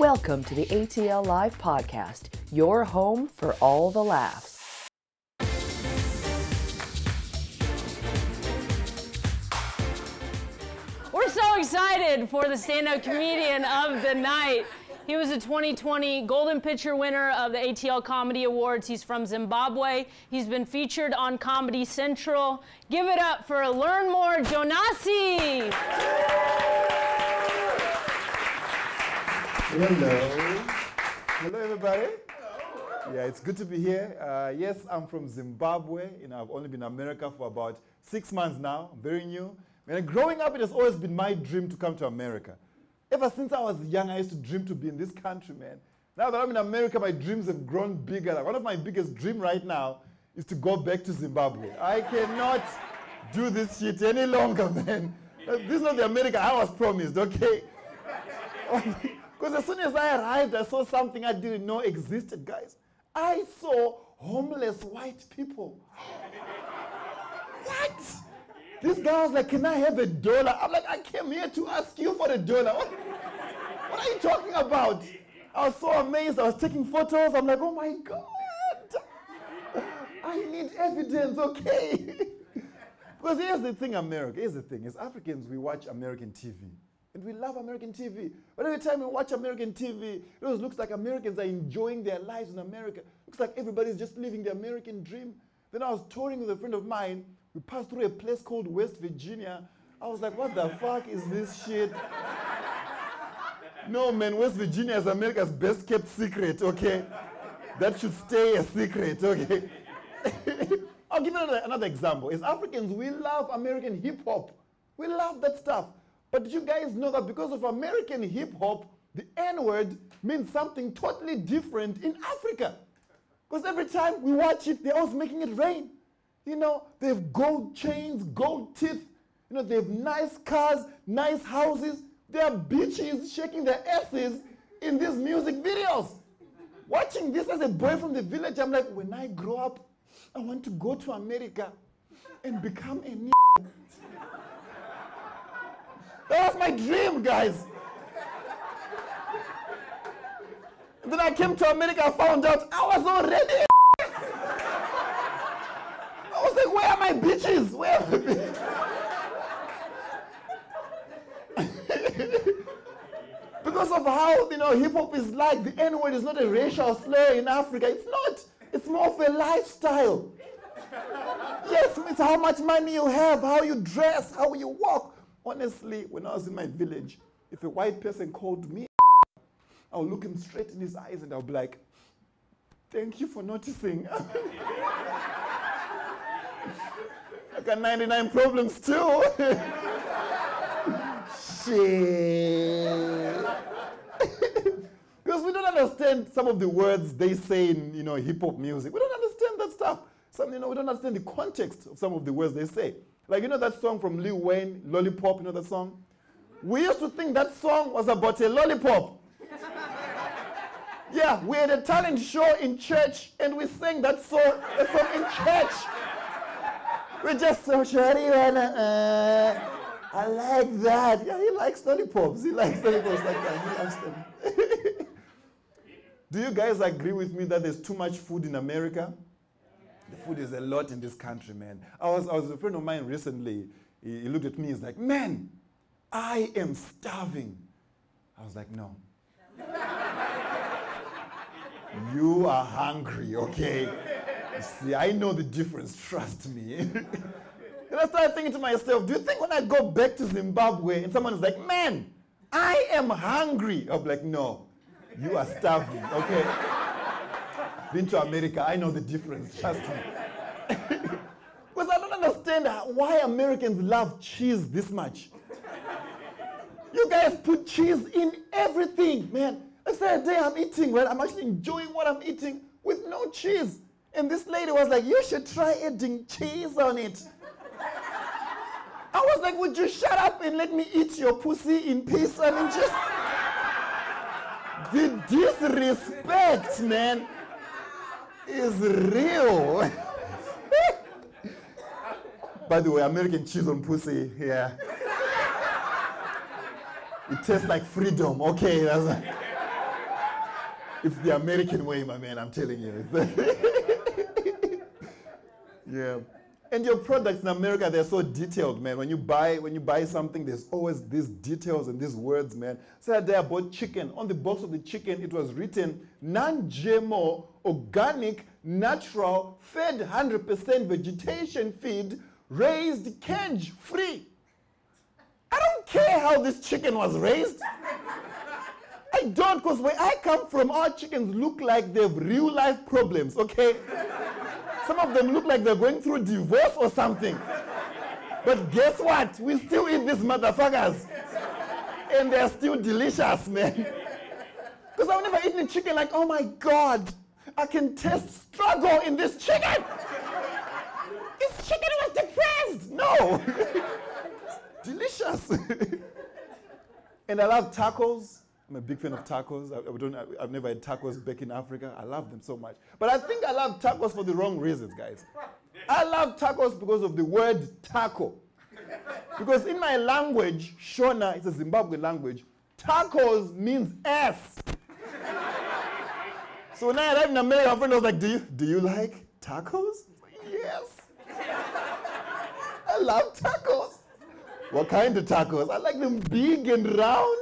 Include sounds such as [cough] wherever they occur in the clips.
Welcome to the ATL Live Podcast, your home for all the laughs. We're so excited for the stand up comedian of the night. He was a 2020 Golden Pitcher winner of the ATL Comedy Awards. He's from Zimbabwe. He's been featured on Comedy Central. Give it up for a Learnmore Jonasi. Hello. Hello, everybody. Yeah, it's good to be here. Uh, yes, I'm from Zimbabwe. You know, I've only been in America for about six months now. I'm very new. And growing up, it has always been my dream to come to America. Ever since I was young, I used to dream to be in this country, man. Now that I'm in America, my dreams have grown bigger. Like one of my biggest dreams right now is to go back to Zimbabwe. I cannot do this shit any longer, [laughs] man. This is not the America I was promised, okay? [laughs] Because as soon as I arrived, I saw something I didn't know existed, guys. I saw homeless white people. what? This guy was like, Can I have a dollar? I'm like, I came here to ask you for the dollar. What, what are you talking about? I was so amazed. I was taking photos. I'm like, Oh my God. I need evidence, okay? [laughs] because here's the thing, America. Here's the thing. As Africans, we watch American TV. And we love American TV. But every time we watch American TV, it always looks like Americans are enjoying their lives in America. Looks like everybody's just living the American dream. Then I was touring with a friend of mine. We passed through a place called West Virginia. I was like, what the fuck is this shit? No, man, West Virginia is America's best kept secret, okay? That should stay a secret, okay? [laughs] I'll give you another, another example. As Africans, we love American hip hop. We love that stuff. But did you guys know that because of American hip hop, the N word means something totally different in Africa? Because every time we watch it, they're always making it rain. You know, they have gold chains, gold teeth. You know, they have nice cars, nice houses. They are bitches shaking their asses in these music videos. Watching this as a boy from the village, I'm like, when I grow up, I want to go to America and become a That was my dream, guys. And then I came to America, I found out I was already [laughs] I was like, where are my bitches? Where are my bitches? [laughs] because of how you know hip hop is like, the N word is not a racial slur in Africa. It's not. It's more of a lifestyle. yes, it's how much money you have, how you dress, how you walk. Honestly, when I was in my village, if a white person called me, I'll look him straight in his eyes and I'll be like, "Thank you for noticing." [laughs] I got 99 problems too. [laughs] Shit. [laughs] because we don't understand some of the words they say in you know hip hop music. We don't understand that stuff. Some you know we don't understand the context of some of the words they say. Like you know that song from Lil Wayne, Lollipop. You know that song. We used to think that song was about a lollipop. [laughs] yeah, we had a talent show in church and we sang that song, a song in church. We're just so shorty wanna, uh, I like that. Yeah, he likes lollipops. He likes lollipops like that. He loves them. [laughs] Do you guys agree with me that there's too much food in America? Food is a lot in this country, man. I was, I was a friend of mine recently. He, he looked at me. He's like, "Man, I am starving." I was like, "No." [laughs] you are hungry, okay? See, I know the difference. Trust me. [laughs] and I started thinking to myself, "Do you think when I go back to Zimbabwe and someone is like, man, I am hungry,' I'll be like, "No, you are starving, okay?" Been to America, I know the difference, trust me. [laughs] because I don't understand why Americans love cheese this much. You guys put cheese in everything, man. I said day I'm eating, right? I'm actually enjoying what I'm eating with no cheese. And this lady was like, you should try adding cheese on it. I was like, would you shut up and let me eat your pussy in peace? I mean, just the disrespect, man, is real. By the way, American cheese on pussy, yeah. It tastes like freedom. Okay, that's it's the American way, my man, I'm telling you. [laughs] yeah. And your products in America, they're so detailed, man. When you buy when you buy something, there's always these details and these words, man. So that day I bought chicken. On the box of the chicken, it was written non-GMO, organic, natural, fed 100% vegetation feed, raised cage free. I don't care how this chicken was raised. [laughs] I don't, because where I come from, our chickens look like they have real life problems, okay? Some of them look like they're going through divorce or something. But guess what? We still eat these motherfuckers. And they're still delicious, man. Because I've never eaten a chicken like, oh my God, I can taste struggle in this chicken. This chicken was depressed. No. [laughs] delicious. [laughs] and I love tacos. I'm a big fan of tacos. I, I don't, I, have never had tacos back in Africa. I love them so much. But I think I love tacos for the wrong reasons, guys. I love tacos because of the word taco. Because in my language, Shona, it's a Zimbabwe language, tacos means ass. so when I arrived in America, my friend was like, do you, do you like tacos? yes. I love tacos. What kind of tacos? I like them big and round.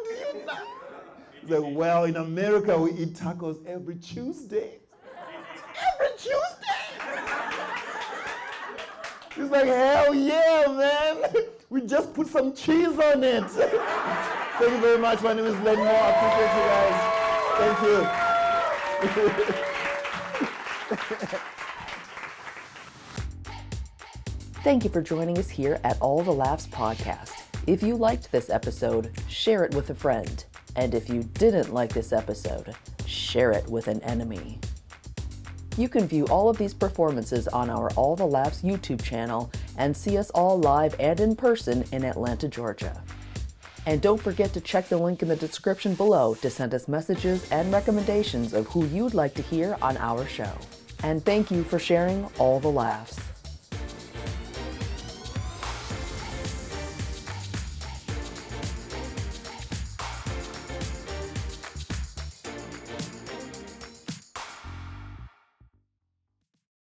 Like, well, in America, we eat tacos every Tuesday. every Tuesday! He's like, hell yeah, man! We just put some cheese on it. Thank you very much. My name is Learnmore. I appreciate you guys. Thank you. Thank you for joining us here at All the Laughs podcast. If you liked this episode, share it with a friend. And if you didn't like this episode, share it with an enemy. You can view all of these performances on our All the Laughs YouTube channel and see us all live and in person in Atlanta, Georgia. And don't forget to check the link in the description below to send us messages and recommendations of who you'd like to hear on our show. And thank you for sharing all the laughs.